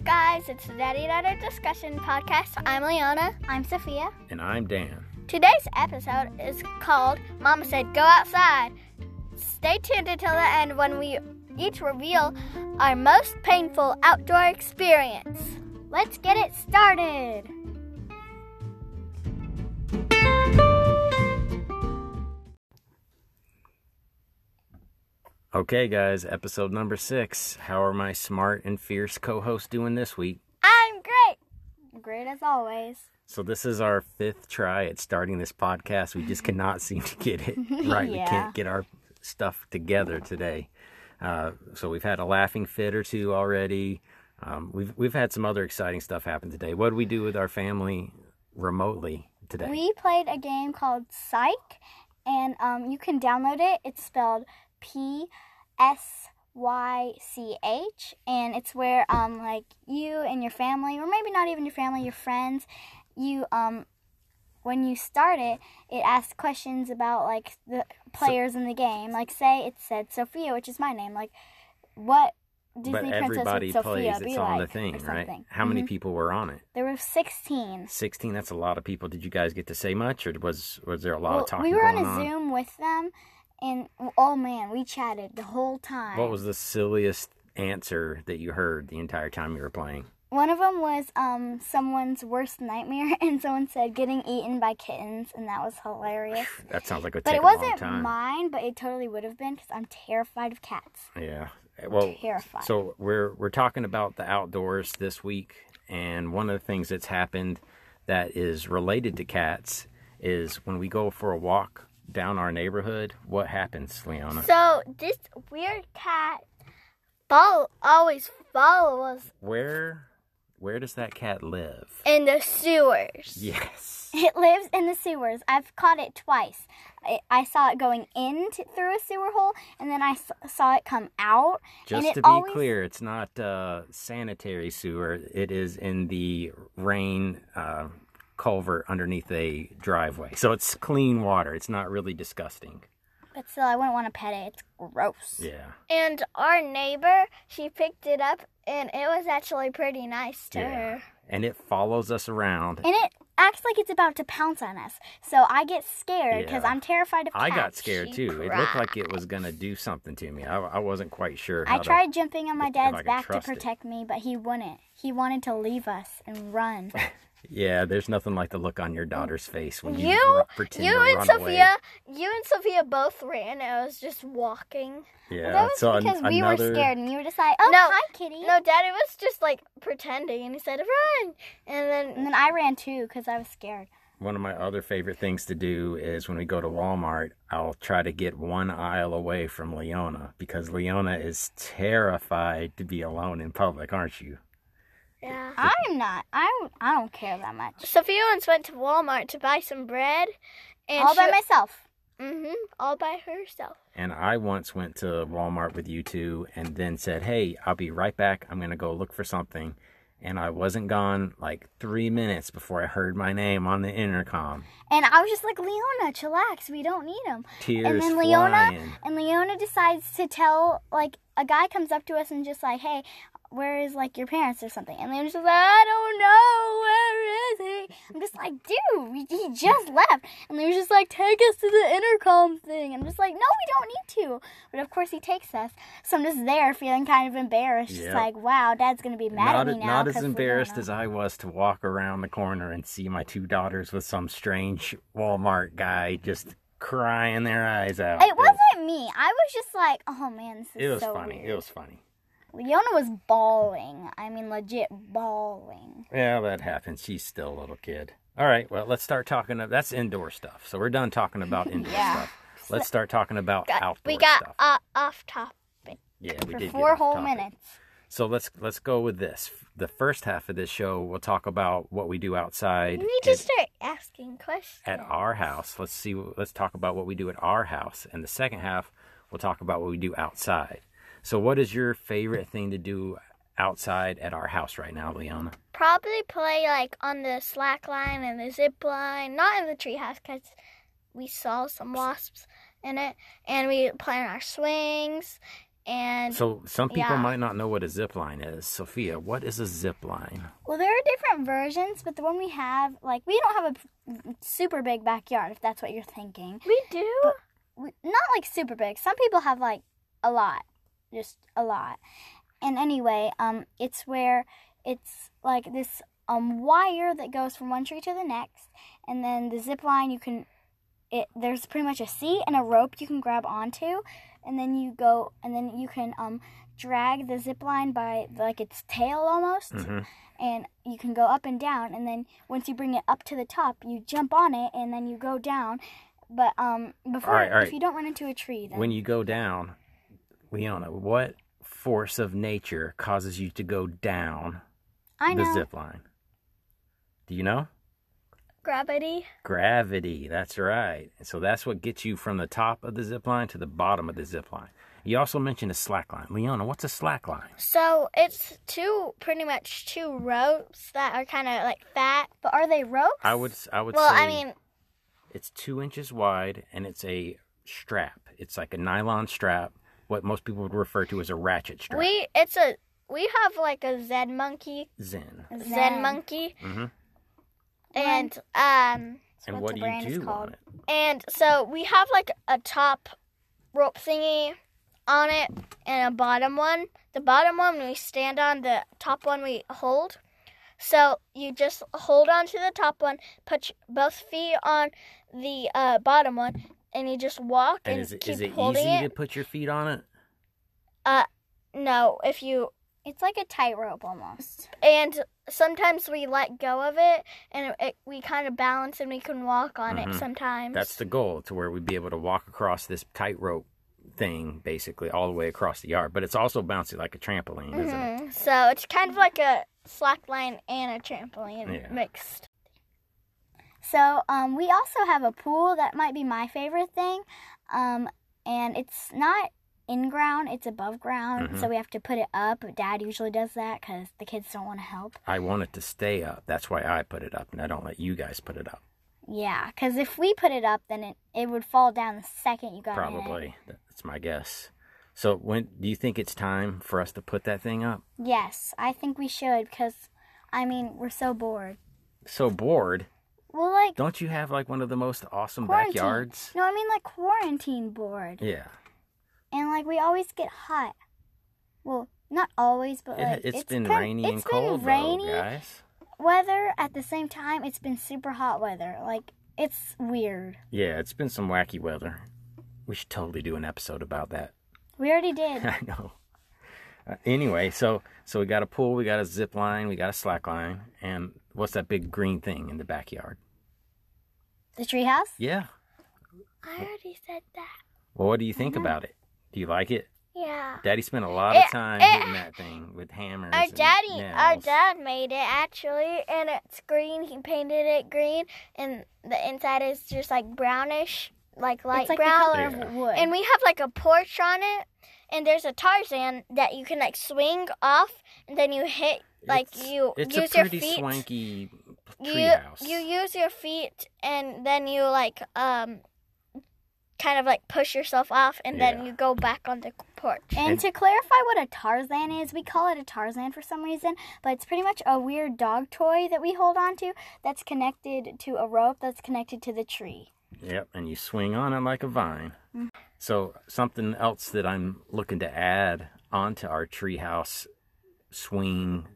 up, guys? It's the Daddy Daughter Discussion Podcast. I'm Leona. I'm Sophia. And I'm Dan. Today's episode is called Mama Said Go Outside. Stay tuned until the end when we each reveal our most painful outdoor experience. Let's get it started. Okay, guys, episode number six. How are my smart and fierce co hosts doing this week? I'm great. Great as always. So, this is our fifth try at starting this podcast. We just cannot seem to get it right. We can't get our stuff together today. Uh, so, we've had a laughing fit or two already. Um, we've, we've had some other exciting stuff happen today. What did we do with our family remotely today? We played a game called Psych, and um, you can download it. It's spelled P S Y C H, and it's where um like you and your family, or maybe not even your family, your friends, you um when you start it, it asks questions about like the players in the game. Like say it said Sophia, which is my name. Like what Disney but princess everybody would Sophia plays. be It's on like, the thing, right? How many Mhm. people were on it? There were sixteen. 16 that's a lot of people did you guys get to say much or was was there a lot Well, of talking we were on a Zoom with them, and oh man, we chatted the whole time. what was the silliest answer that you heard the entire time you were playing One of them was um someone's worst nightmare, and someone said getting eaten by kittens, and that was hilarious. that sounds like would But it wasn't mine, but it totally would have been because I'm terrified of cats. yeah well Terrified. so we're we're talking about the outdoors this week and one of the things that's happened that is related to cats is when we go for a walk down our neighborhood what happens leona So this weird cat follow always follow us where where does that cat live in the sewers. yes It lives in the sewers. I've caught it twice. I, I saw it going in t- through a sewer hole, and then I s- saw it come out. and Just to be always- clear, it's not uh, sanitary sewer. It is in the rain uh, culvert underneath a driveway. So it's clean water. It's not really disgusting. But still, I wouldn't want to pet it. It's gross. Yeah. And our neighbor, she picked it up, and it was actually pretty nice to Yeah. her. And it follows us around. And it acts like it's about to pounce on us. So I get scared because Yeah. I'm terrified of cats. I got scared She too. It looked like it was going to do something to me. I, I wasn't quite sure. How I to- tried jumping on my dad's back to trust it. protect me, but he wouldn't. He wanted to leave us and run. Yeah, there's nothing like the look on your daughter's face when you, You, ru- pretend you to and run Sophia, you and Sophia both ran. I was just walking. Away. Yeah. that was so an- because we were scared, and you were just like, "Oh, No, hi, kitty." No, Daddy was just like pretending, and he said run, and then And then I ran too because I was scared. One of my other favorite things to do is when we go to Walmart, I'll try to get one aisle away from Leona because Leona is terrified to be alone in public, aren't you? Yeah. I'm not. I I don't care that much. Sophia once went to Walmart to buy some bread, and All by myself. mm-hmm, all by herself. And I once went to Walmart with you two and then said, Hey, I'll be right back. I'm going to go look for something. And I wasn't gone like three minutes before I heard my name on the intercom. And I was just like, Leona, chillax. We don't need him. Tears and then Leona flying. and Leona decides to tell like a guy comes up to us and just like, hey, where is like your parents or something? And Leona's just like, I don't know. Where is he? I'm just like, dude, he just left. And Leona's just like, take us to the intercom thing. I'm just like, no, we don't need to. But of course he takes us. So I'm just there feeling kind of embarrassed. Just like, wow, Dad's gonna be mad not, at me now. not as embarrassed as I was to walk around the corner and see my two daughters with some strange Walmart guy just crying their eyes out. It wasn't me. I was just like, oh man, this is so It was so funny. weird. It was funny. Leona was bawling. I mean, legit bawling. Yeah, that happens. She's still a little kid. All right, well, let's start talking. That's indoor stuff. So we're done talking about indoor Yeah. stuff. Let's start talking about Got- outdoor we got stuff. uh, off topic. Yeah, we For did four whole topic. minutes. So let's let's go with this. The first half of this show, we'll talk about what we do outside We need to start asking questions. at our house. Let's see. Let's talk about what we do at our house, and the second half, we'll talk about what we do outside. So, what is your favorite thing to do outside at our house right now, Leona? Probably play like on the slack line and the zip line, not in the treehouse because we saw some wasps in it, and we play on our swings and So some people Yeah. might not know what a zip line is. Sophia, what is a zip line? Well, there are different versions, but the one we have, like, we don't have a super big backyard, if that's what you're thinking. we do. we, not like super big. Some people have like a lot, just a lot. And anyway, um, it's where it's like this um wire that goes from one tree to the next, and then the zip line you can. It there's pretty much a seat and a rope you can grab onto, and then you go and then you can um drag the zip line by like its tail almost, Mhm. and you can go up and down. And then once you bring it up to the top, you jump on it, and then you go down. But um, before All right, all right. if you don't run into a tree, then When you go down, Leona, what force of nature causes you to go down I know the zip line? Do you know? Gravity. Gravity. That's right. So that's what gets you from the top of the zip line to the bottom of the zip line. You also mentioned a slack line. Leona, what's a slack line? So it's two, pretty much two ropes that are kind of like fat. But are they ropes? I would I would Well, say I mean, it's two inches wide and it's a strap. It's like a nylon strap, what most people would refer to as a ratchet strap. we it's a we have like a Zen monkey, Zen. Zen, monkey, hmm and um, That's And what what do you brand do called. on it? and so we have like a top rope thingy on it and a bottom one. The bottom one we stand on, the top one we hold. So you just hold on to the top one, put both feet on the uh, bottom one, and you just walk and, And is it, keep is it holding easy it. to put your feet on it? Uh, no, if you It's like a tightrope almost. and sometimes we let go of it and it, we kind of balance and we can walk on Mhm. it sometimes. That's the goal, to where we'd be able to walk across this tightrope thing, basically, all the way across the yard. But it's also bouncy like a trampoline, isn't it? Mhm. So it's kind of like a slack line and a trampoline Yeah. mixed. So um, we also have a pool that might be my favorite thing, um, and it's not in ground; it's above ground. Mhm. So we have to put it up. Dad usually does that because the kids don't want to help. I want it to stay up. That's why I put it up, and I don't let you guys put it up. Yeah, because if we put it up, then it, it would fall down the second you got in. Probably. That's my guess. So, when do you think it's time for us to put that thing up? Yes, I think we should because, I mean, we're so bored. So bored. Well, like Don't you have like one of the most awesome Quarantine. backyards? no, I mean like quarantine bored. Yeah. and like we always get hot. Well, not always, but It, like it's been been- rainy and it's been cold, rainy though, guys. weather at the same time. It's been super hot weather. Like it's weird. Yeah, it's been some wacky weather. We should totally do an episode about that. We already did. I know. Uh, anyway, so so we got a pool, we got a zip line, we got a slack line, and what's that big green thing in the backyard? the treehouse. Yeah. I already said that. Well, what do you think Mhm. about it? Do you like it? Yeah. Daddy spent a lot eh, of time it- hitting that eh. thing with hammers. Our and daddy, our dad made it actually, and it's green. He painted it green, and the inside is just like brownish, like light it's like brown. the color Yeah. of wood. And we have like a porch on it, and there's a Tarzan that you can like swing off, and then you hit like It's- you It's use a your pretty feet. swanky you treehouse. you you use your feet, and then you like um kind of like push yourself off, and Yeah. then you go back on the porch. And And- to clarify what a Tarzan is, we call it a Tarzan for some reason, but it's pretty much a weird dog toy that we hold on to that's connected to a rope that's connected to the tree. Yep, and you swing on it like a vine. Mm. So something else that I'm looking to add onto our treehouse swing,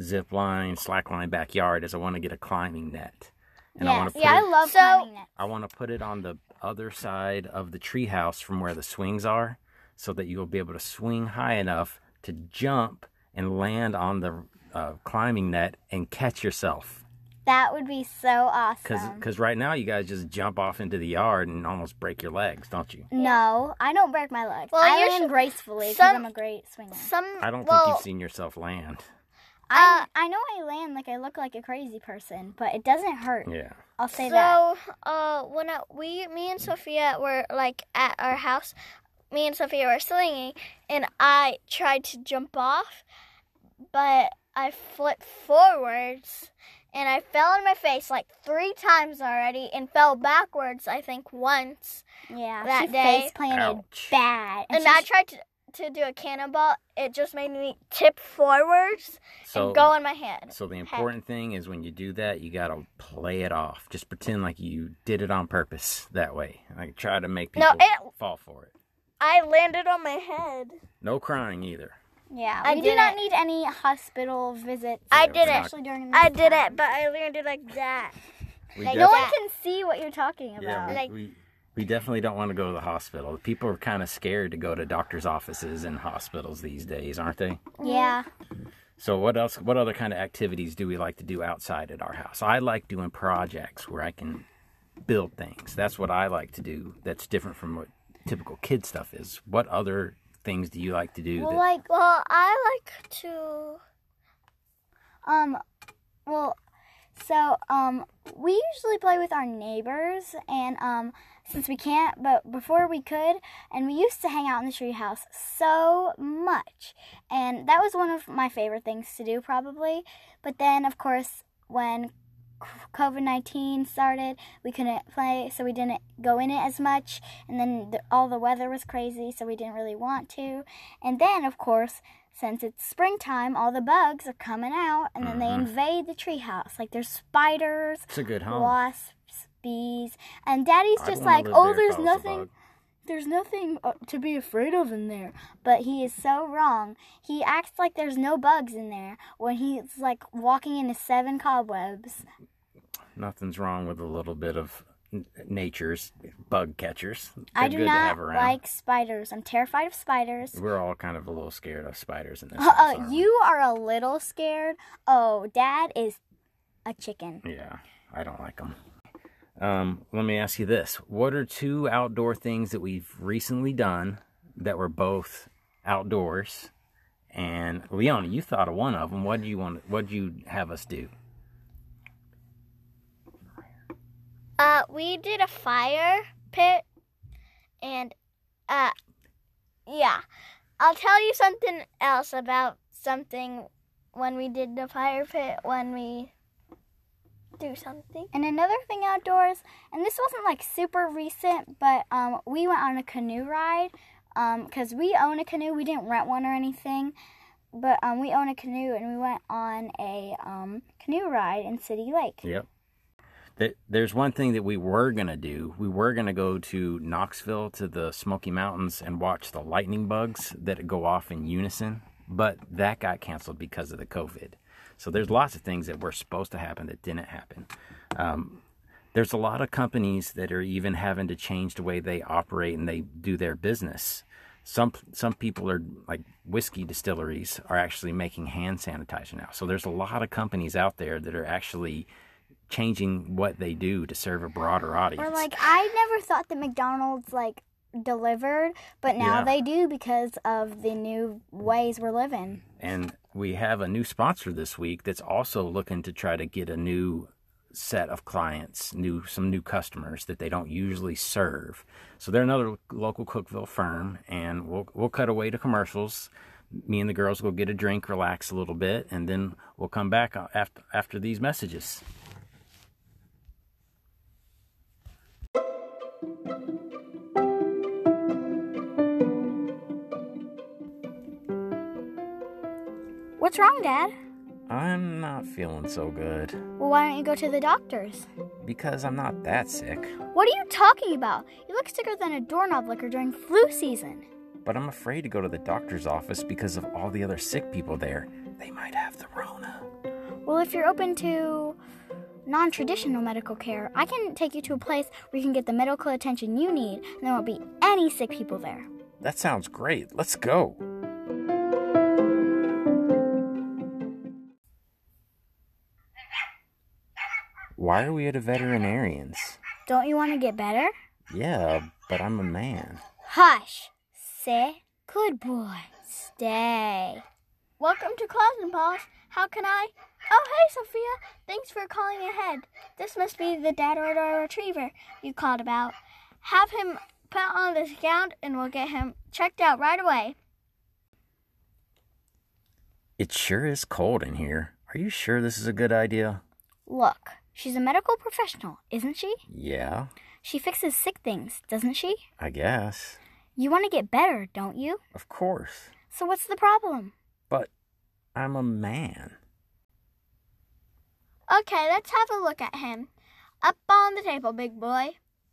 zip line, slack line backyard is I want to get a climbing net. And I want to put yeah, it, I love So- climbing nets. I want to put it on the other side of the treehouse from where the swings are, so that you'll be able to swing high enough to jump and land on the uh, climbing net and catch yourself. That would be so awesome. Because right now you guys just jump off into the yard and almost break your legs, don't you? No, I don't break my legs. Well, I you're land s- gracefully because I'm a great swinger. Some I don't well, think you've seen yourself land. I, I know I land like I look like a crazy person, but it doesn't hurt. Yeah. I'll say that. So, uh, when I, we, me and Sophia were like at our house, me and Sophia were slinging, and I tried to jump off, but I flipped forwards, and I fell on my face like three times already, and fell backwards. I think once, Yeah, that she day- face planted Ouch. bad. and she I tried to to do a cannonball, it just made me tip forwards So and go in my head. So the important thing is when you do that, you gotta play it off. Just pretend like you did it on purpose. That way, like try to make people No, it- fall for it. I landed on my head. No crying either. Yeah, I did do not need any hospital visits. I did we're it. not- Especially during I this did time. it, but I landed like that. We Like, No one can see what you're talking about. yeah, we, Like- we we definitely don't want to go to the hospital. People are kind of scared to go to doctors' offices and hospitals these days, aren't they? Yeah. So what else? What other kind of activities do we like to do outside at our house? I like doing projects where I can build things. That's what I like to do. That's different from what typical kid stuff is. What other things do you like to do? Well, that, like, Well, I like to. um, well, so um, we usually play with our neighbors, and um, since we can't, but before we could, and we used to hang out in the treehouse so much, and that was one of my favorite things to do, probably. But then, of course, when COVID 19 started, we couldn't play, so we didn't go in it as much. And then the, all the weather was crazy, so we didn't really want to. And then, of course, since it's springtime, all the bugs are coming out, and then they Mhm. invade the treehouse. Like there's spiders, it's a good home. wasps, bees, and Daddy's just like, "Oh, there's I was a nothing." There's nothing uh, to be afraid of in there. But he is so wrong. He acts like there's no bugs in there when he's like walking into seven cobwebs. Nothing's wrong with a little bit of nature's bug catchers. They're I do not like spiders. I'm terrified of spiders. We're all kind of a little scared of spiders in this Uh, house. we? you are a little scared. Oh, Dad is a chicken. Yeah, I don't like them. Um, let me ask you this: What are two outdoor things that we've recently done that were both outdoors? And Leona, you thought of one of them. What do you want? What do you have us do? Uh, we did a fire pit, and uh, yeah, I'll tell you something else about something when we did the fire pit when we do something. And another thing outdoors, and this wasn't like super recent, but um, we went on a canoe ride because we own a canoe. We didn't rent one or anything, but um, we own a canoe, and we went on a um, canoe ride in City Lake. Yep. There's one thing that we were gonna do. We were gonna go to Knoxville to the Smoky Mountains and watch the lightning bugs that go off in unison, but that got canceled because of the COVID. So there's lots of things that were supposed to happen that didn't happen. Um, there's a lot of companies that are even having to change the way they operate and they do their business. Some some people are like whiskey distilleries are actually making hand sanitizer now. So there's a lot of companies out there that are actually changing what they do to serve a broader audience. Or like I never thought that McDonald's like delivered, but now Yeah. they do because of the new ways we're living. and we have a new sponsor this week that's also looking to try to get a new set of clients, new some new customers that they don't usually serve. So they're another local Cookeville firm, and we'll we'll cut away to commercials. Me and the girls will get a drink, relax a little bit, and then we'll come back after after these messages. What's wrong, Dad? I'm not feeling so good Well, why don't you go to the doctors? because I'm not that sick, What are you talking about? You look sicker than a doorknob licker during flu season. but I'm afraid to go to the doctor's office because of all the other sick people there. They might have the Rona. Well, if you're open to non traditional medical care, I can take you to a place where you can get the medical attention you need, and there won't be any sick people there. That sounds great. Let's go. Why are we at a veterinarian's? Don't you want to get better? Yeah, but I'm a man. Hush. Say good boy. Stay. Welcome to Paws. How can I? Oh, hey, Sophia. Thanks for calling ahead. This must be the dad order retriever you called about. Have him put on this gown and we'll get him checked out right away. It sure is cold in here. Are you sure this is a good idea? Look, she's a medical professional, isn't she? Yeah, She fixes sick things, doesn't she? I guess. You want to get better, don't you? Of course. So what's the problem? But I'm a man. Okay, let's have a look at him. Up on the table, big boy.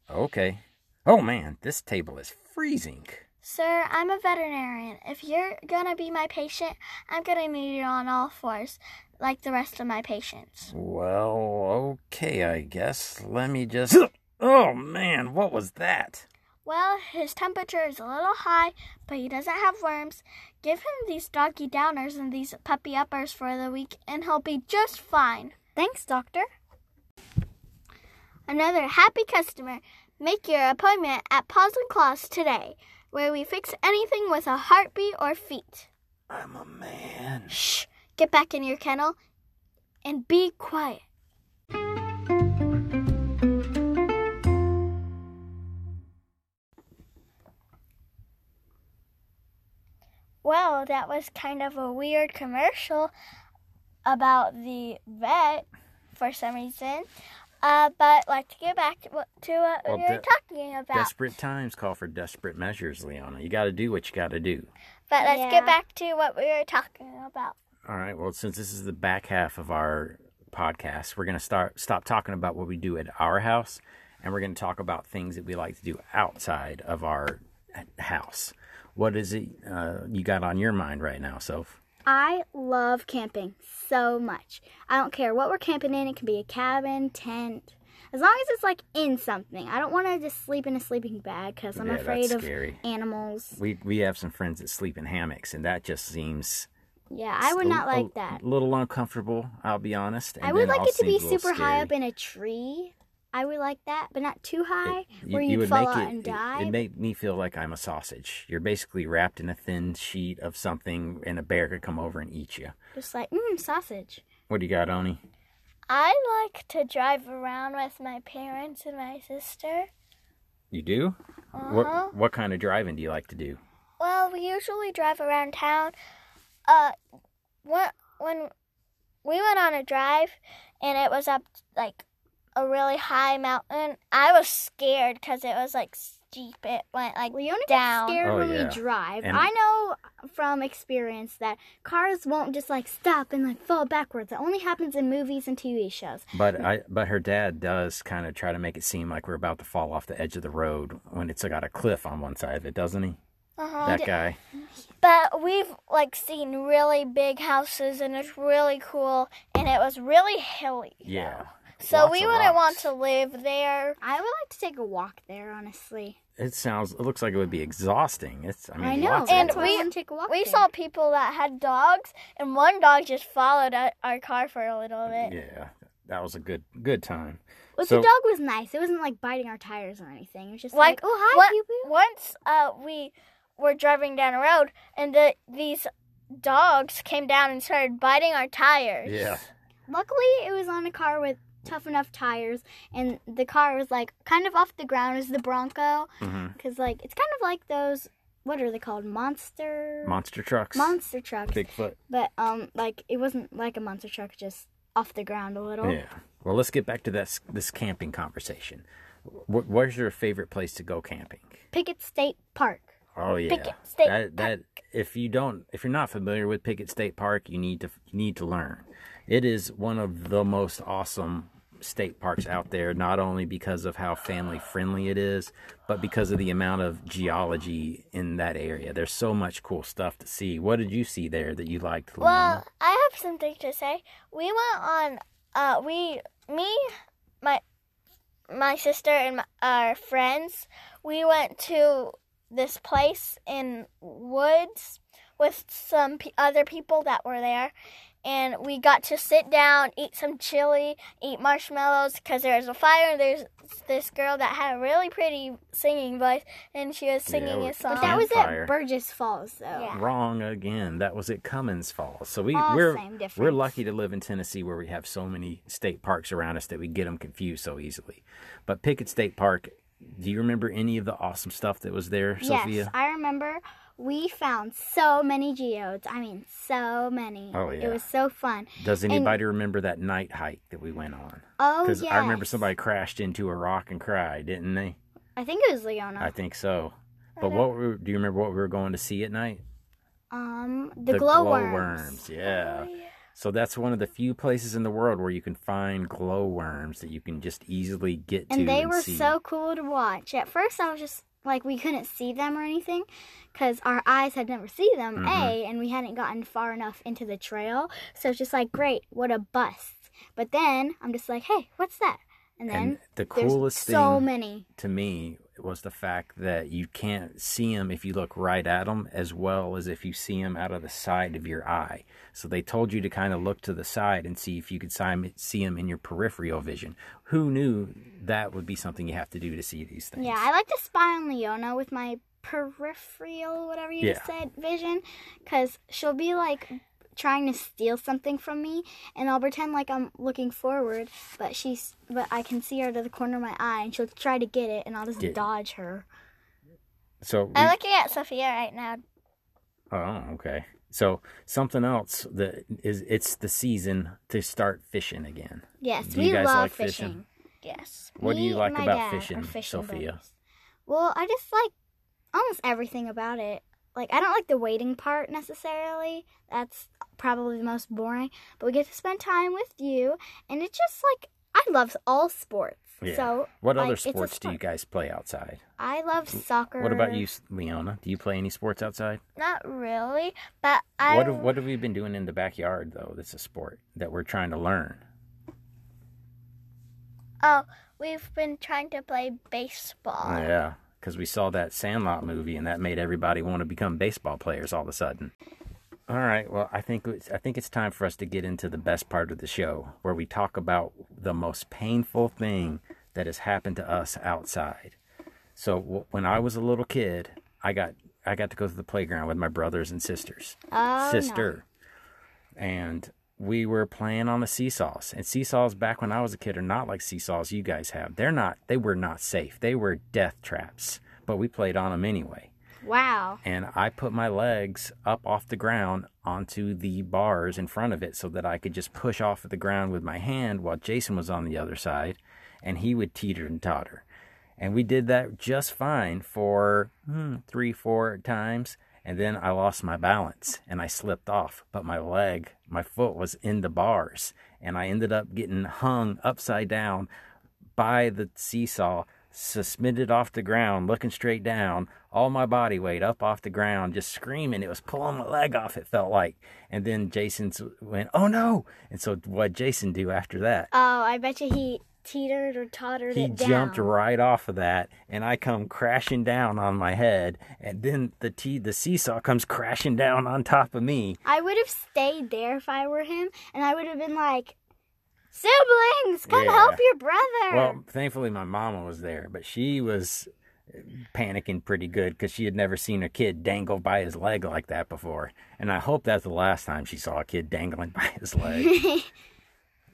Okay. Oh man, this table is freezing. Sir, I'm a veterinarian. If you're gonna be my patient, I'm gonna need you on all fours, like the rest of my patients. Well, okay, I guess. Let me just. Oh man, what was that? Well, his temperature is a little high, but he doesn't have worms. Give him these doggy downers and these puppy uppers for the week, and he'll be just fine. Thanks, doctor. Another happy customer. Make your appointment at Paws and Claws today, where we fix anything with a heartbeat or feet. I'm a man. Shh! Get back in your kennel and be quiet. Well, that was kind of a weird commercial about the vet for some reason. Uh, but let's get back to what, to what Well, we were de- talking about. Desperate times call for desperate measures, Leona. You got to do what you got to do. But let's Yeah. get back to what we were talking about. All right. Well, since this is the back half of our podcast, we're going to start stop talking about what we do at our house, and we're going to talk about things that we like to do outside of our house. What is it uh, you got on your mind right now, Soph? I love camping so much. I don't care what we're camping in. It can be a cabin, tent, as long as it's like in something. I don't want to just sleep in a sleeping bag because I'm Yeah, afraid of scary. animals. We we have some friends that sleep in hammocks, and that just seems Yeah, I would a- not a like that. A little uncomfortable. I'll be honest. I would like it to be seems a super high up in a tree. I would like that, but not too high You- where you you'd would fall make out it, and it- die. It made me feel like I'm a sausage. You're basically wrapped in a thin sheet of something, and a bear could come over and eat you. Just like, mmm, sausage. What do you got, Oni? I like to drive around with my parents and my sister. You do? Uh-huh. What What kind of driving do you like to do? Well, we usually drive around town. Uh, when when we went on a drive and it was up like a really high mountain, I was scared because it was like steep. It went like Leona down. gets scared Oh, when yeah. we drive. And- I know from experience that cars won't just like stop and like fall backwards. It only happens in movies and TV shows. But I but her dad does kind of try to make it seem like we're about to fall off the edge of the road when it's got a cliff on one side of it, doesn't he? Uh-huh. That guy. But we've like seen really big houses and it's really cool and it was really hilly. Yeah. So Lots we wouldn't want to live there. I would like to take a walk there, honestly. It sounds. It looks like it would be exhausting. It's. I mean, I know. And That's why I we- take a walk We there. saw people that had dogs and one dog just followed our- our car for a little bit. Yeah, that was a good good time. But so- the dog was nice. It wasn't like biting our tires or anything. It was just Like, like, oh hi, what- pew pew. Once uh, we were driving down a road and the, these dogs came down and started biting our tires. Yeah. Luckily, it was on a car with tough enough tires, and the car was like kind of off the ground. It was the Bronco, because like it's kind of like those. What are they called? Monster. Monster trucks. monster trucks. Bigfoot. But um, like it wasn't like a monster truck, just off the ground a little. Yeah. Well, let's get back to this this camping conversation. Wh- Where's your favorite place to go camping? Pickett State Park. Oh yeah, Pickett State that that if you don't if you're not familiar with Pickett State Park, you need to you need to learn. It is one of the most awesome state parks out there. Not only because of how family friendly it is, but because of the amount of geology in that area. There's so much cool stuff to see. What did you see there that you liked? Well? I have something to say. We went on. Uh, we, me, my, my sister and my, our friends. We went to this place in woods with some p- other people that were there, and we got to sit down, eat some chili, eat marshmallows because there was a fire. and There's this girl that had a really pretty singing voice, and she was singing we- a song. But that was Campfire. at Burgess Falls, though. Yeah. Wrong again. That was at Cummins Falls. So we All we're same we're lucky to live in Tennessee where we have so many state parks around us that we get them confused so easily. But Pickett State Park, do you remember any of the awesome stuff that was there, Yes, Sophia? I remember we found so many geodes. I mean, so many. Oh, yeah. It was so fun. Does anybody remember that night hike that we went on? Oh, Because yes. I remember somebody crashed into a rock and cried, didn't they? I think it was Leona. I think so. But what were, do you remember what we were going to see at night? Um, the, glowworms. glowworms, Yeah. So that's one of the few places in the world where you can find glowworms that you can just easily get to. And they were see. so cool to watch. At first, I was just like, we couldn't see them or anything because our eyes had never seen them, Mhm. A, and we hadn't gotten far enough into the trail. So it's just like, great, what a bust. But then I'm just like, hey, what's that? And then And the there's coolest so thing many. to me was the fact that you can't see them if you look right at them as well as if you see them out of the side of your eye. So they told you to kind of look to the side and see if you could see them in your peripheral vision. Who knew that would be something you have to do to see these things? Yeah, I like to spy on Leona with my peripheral, whatever you just Yeah. said, vision, because she'll be like trying to steal something from me, and I'll pretend like I'm looking forward, but she's, but I can see her to the corner of my eye, and she'll try to get it, and I'll just Get- dodge her. So we- I'm looking at Sophia right now. Oh, okay. So something else that is it's the season to start fishing again. Yes, Do we you guys love like fishing. fishing? Yes. What do you like about fishing, fishing Sophia? buddies. Well, I just like almost everything about it. Like I don't like the waiting part necessarily. That's probably the most boring. But we get to spend time with you, and it's just like I love all sports. Yeah. So What like, other sports do you guys play outside? I love soccer. What about you, Leona? Do you play any sports outside? Not really, but I. What have, what have we been doing in the backyard though? That's a sport that we're trying to learn. Oh, we've been trying to play baseball. Yeah, because we saw that Sandlot movie, and that made everybody want to become baseball players all of a sudden. All right, well, I think it's, I think it's time for us to get into the best part of the show, where we talk about the most painful thing that has happened to us outside. So w- when I was a little kid, I got I got to go to the playground with my brothers and sisters Oh, no. sister. And we were playing on the seesaws. And seesaws back when I was a kid are not like seesaws you guys have. They're not they were not safe. They were death traps. But we played on them anyway. Wow. And I put my legs up off the ground onto the bars in front of it so that I could just push off of the ground with my hand while Jason was on the other side and he would teeter and totter. And we did that just fine for hmm, three, four times. And then I lost my balance and I slipped off. But my leg, my foot was in the bars. And I ended up getting hung upside down by the seesaw, suspended off the ground, looking straight down, all my body weight up off the ground, just screaming. It was pulling my leg off, it felt like. And then Jason went, Oh no! And so, what Jason do after that? Oh, I bet you he teetered or tottered he jumped right off of that and i come crashing down on my head and then the t the seesaw comes crashing down on top of me I would have stayed there if I were him, and I would have been like, siblings, come Yeah. help your brother. well thankfully my mama was there but she was panicking pretty good because she had never seen a kid dangle by his leg like that before and i hope that's the last time she saw a kid dangling by his leg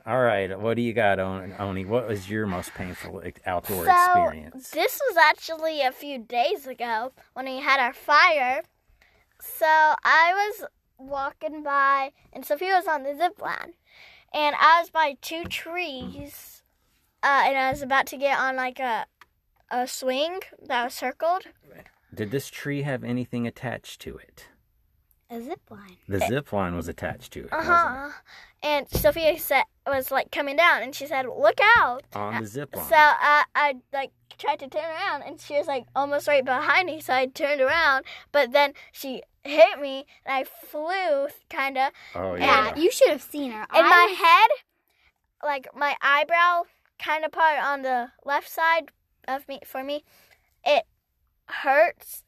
all right what do you got On- oni what was your most painful outdoor So experience this was actually a few days ago when we had our fire. So I was walking by, and Sophia was on the zip line, and I was by two trees, uh, and I was about to get on like a a swing that was circled. did this tree have anything attached to it a zip line. the zip line was attached to it Uh huh. And Sophia said was like coming down, and she said, "Look out!" on uh, the zip line. So I, I like tried to turn around, and she was like almost right behind me. So I turned around, but then she hit me, and I flew kind of oh Yeah, yeah. you should have seen her. in I my head, like my eyebrow kind of part on the left side of me for me. It hurts.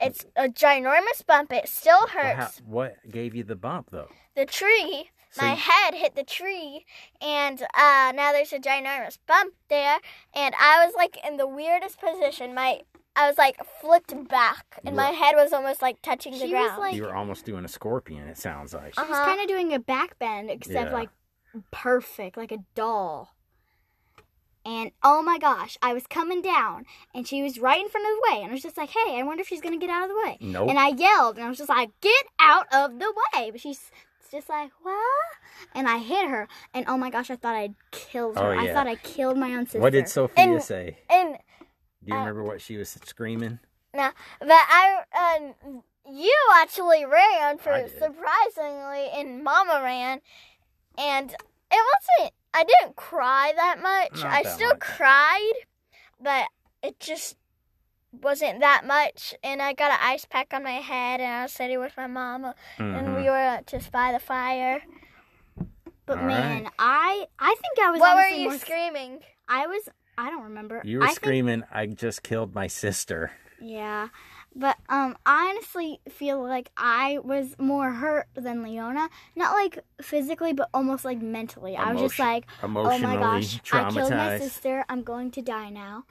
It's a ginormous bump. It still Well, how- hurts. what gave you the bump though? the tree. So my you- head hit the tree, and uh, now there's a ginormous bump there. And I was like in the weirdest position. My I was like flipped back, and my head was almost like touching the She was, ground. like- you were almost doing a scorpion. It sounds like. She was Uh-huh. kind of doing a back bend, except Yeah. like perfect, like a doll. And oh my gosh, I was coming down, and she was right in front of the way, and I was just like, "Hey, I wonder if she's gonna get out of the way." Nope. And I yelled, and I was just like, "Get out of the way!" But she's just like, "What?" And I hit her, and oh my gosh, I thought I'd killed her. Oh, yeah. I thought I killed my own sister. what did Sophia And- say? and Do you uh, remember what she was screaming? No, but I, uh, you actually ran for surprisingly, and Mama ran, and it wasn't. I didn't cry that much. Not I that still much. cried, but it just wasn't that much. And I got an ice pack on my head, and I was sitting with my mom, and Mhm. we were just by the fire. But All man, right. I I think I was What were you screaming? I was I don't remember. You were I think- screaming, I just killed my sister. Yeah. But um I honestly feel like I was more hurt than Leona. Not like physically, but almost like mentally. I was just Emotion- like, Oh my gosh, I killed my sister. I'm going to die now.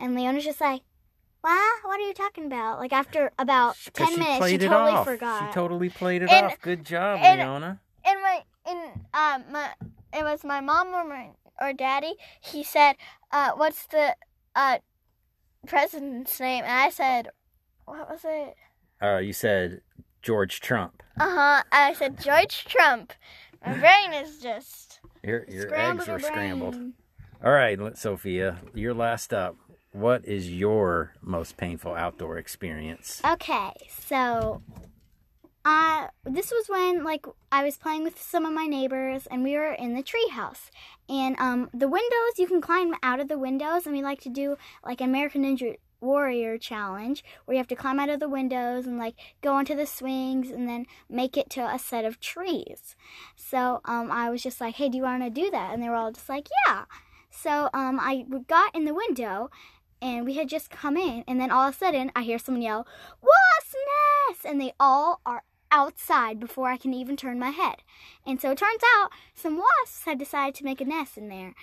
And Leona's just like, What? What are you talking about? Like after about ten she minutes, she totally off. forgot. She totally played it And- off. Good job, and- Leona. in my in um my it was my mom or my or daddy. He said, uh, "What's the uh president's name?" And I said, "What was it?" Uh, you said George Trump. Uh huh. I said George Trump. My brain is just Your your eggs were scrambled. All right, Sophia, you're last up. What is your most painful outdoor experience? Okay, so uh this was when like I was playing with some of my neighbors and we were in the treehouse. And um the windows you can climb out of the windows and we like to do like American Ninja Warrior challenge where you have to climb out of the windows and like go onto the swings and then make it to a set of trees. So um I was just like, "Hey, do you want to do that?" And they were all just like, "Yeah." So um I got in the window and we had just come in and then all of a sudden I hear someone yell, wasp nest and they all are outside before I can even turn my head. And so it turns out some wasps had decided to make a nest in there.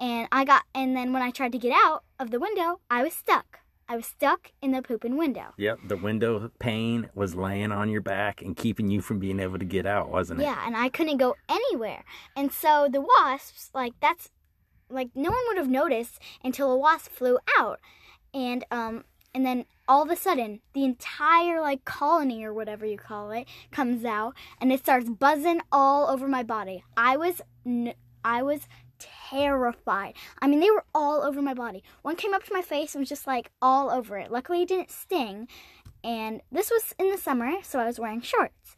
And I got and then when I tried to get out of the window, I was stuck. I was stuck in the pooping window. Yep, the window pane was laying on your back and keeping you from being able to get out, wasn't it? Yeah, and I couldn't go anywhere. And so the wasps, like that's like no one would have noticed until a wasp flew out. And um and then all of a sudden the entire like colony or whatever you call it comes out and it starts buzzing all over my body. I was n- I was terrified. I mean, they were all over my body. One came up to my face and was just like all over it. Luckily, it didn't sting. And this was in the summer, so I was wearing shorts.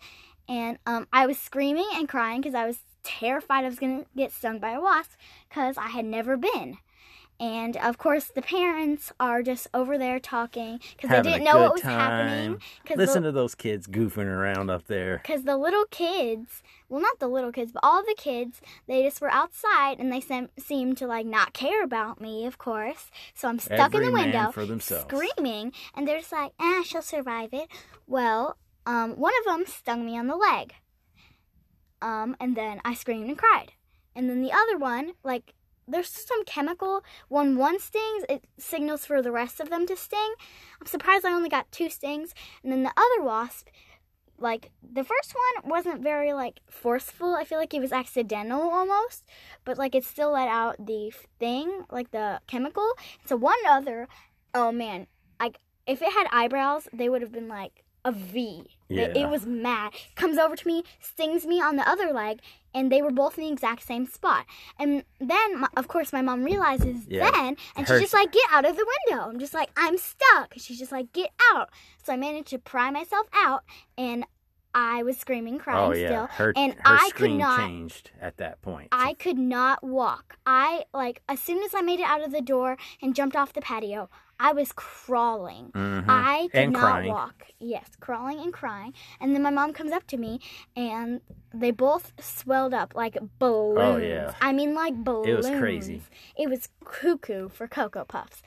And um, I was screaming and crying because I was terrified I was going to get stung by a wasp because I had never been. And of course, the parents are just over there talking because they didn't know what was time. happening. Because Listen to those kids goofing around up there. because the little kids well not the little kids but all the kids they just were outside and they sem- seemed to like not care about me of course so i'm stuck in the window for screaming and they're just like ah she'll survive it well um one of them stung me on the leg um and then i screamed and cried. And then the other one like there's some chemical. When one stings it signals for the rest of them to sting. I'm surprised i only got two stings. And then the other wasp like the first one wasn't very like forceful. I feel like it was accidental almost but like it still let out the thing like the chemical. So one other oh man like if it had eyebrows they would have been like a v Yeah. it was mad comes over to me stings me on the other leg and they were both in the exact same spot and then of course my mom realizes Yeah. then and Her- she's just like get out of the window i'm just like i'm stuck she's just like get out so i managed to pry myself out and i was screaming oh, crying oh yeah, still her and her I could not- changed at that point. I could not walk. I like as soon as I made it out of the door and jumped off the patio, I was crawling. Mhm. I could And not crying. walk. Yes, crawling and crying. And then my mom comes up to me and they both swelled up like balloons. Oh, yeah. I mean like balloons. It was crazy. It was cuckoo for Cocoa Puffs.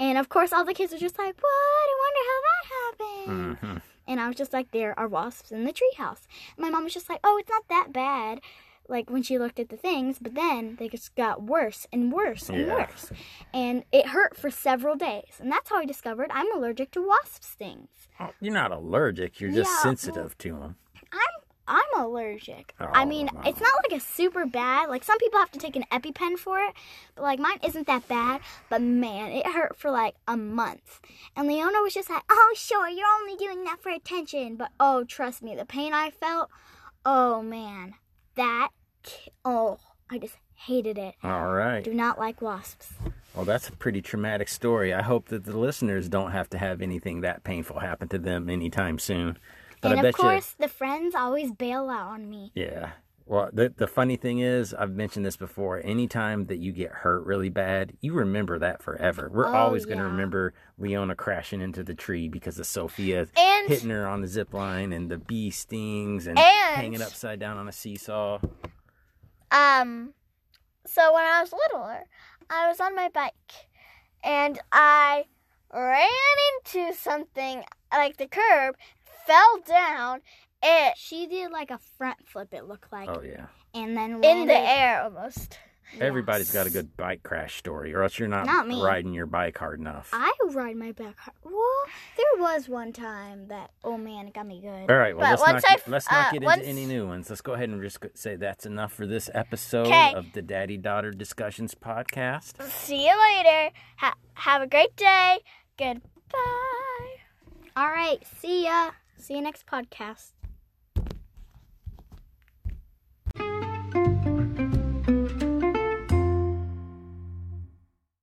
And of course all the kids were just like, What? I wonder how that happened. Mhm. And I was just like, there are wasps in the treehouse. My mom was just like, oh, it's not that bad. Like when she looked at the things, but then they just got worse and worse and Yeah. worse. And it hurt for several days. And that's how I discovered I'm allergic to wasp stings. Oh, You're not allergic. You're just Yeah, sensitive to them. I'm I'm allergic. Oh, I Oh, mean, wow. it's not like a super bad. Like some people have to take an EpiPen for it, but like mine isn't that bad. But man, it hurt for like a month. And Leona was just like, "Oh, sure, you're only doing that for attention." But oh, trust me, the pain I felt, oh man, that oh, I just hated it. All right. Do not like wasps. Well, that's a pretty traumatic story. I hope that the listeners don't have to have anything that painful happen to them anytime soon. But and I of bet course, the friends always bail out on me. yeah. Well, the the funny thing is, I've mentioned this before. Anytime that you get hurt really bad, you remember that forever. We're Oh, always going to yeah. remember Leona crashing into the tree because of Sophia And hitting her on the zip line and the bee stings and, And- hanging upside down on a seesaw. um, so when I was littler, I was on my bike, and I ran into something like the curb, fell down, it She did like a front flip, it looked like, Oh yeah. and then in the air almost. Everybody's got a good bike crash story, or else you're not, Not riding your bike hard enough. I ride my bike hard. Well, there was one time that oh man, it got me good. All right, well But let's not once get, I've- let's not uh, get once- into any new ones. Let's go ahead and just say that's enough for this episode 'Kay. of the Daddy Daughter Discussions podcast. See you later. Ha- have a great day. Goodbye. All right, see ya. See you next podcast.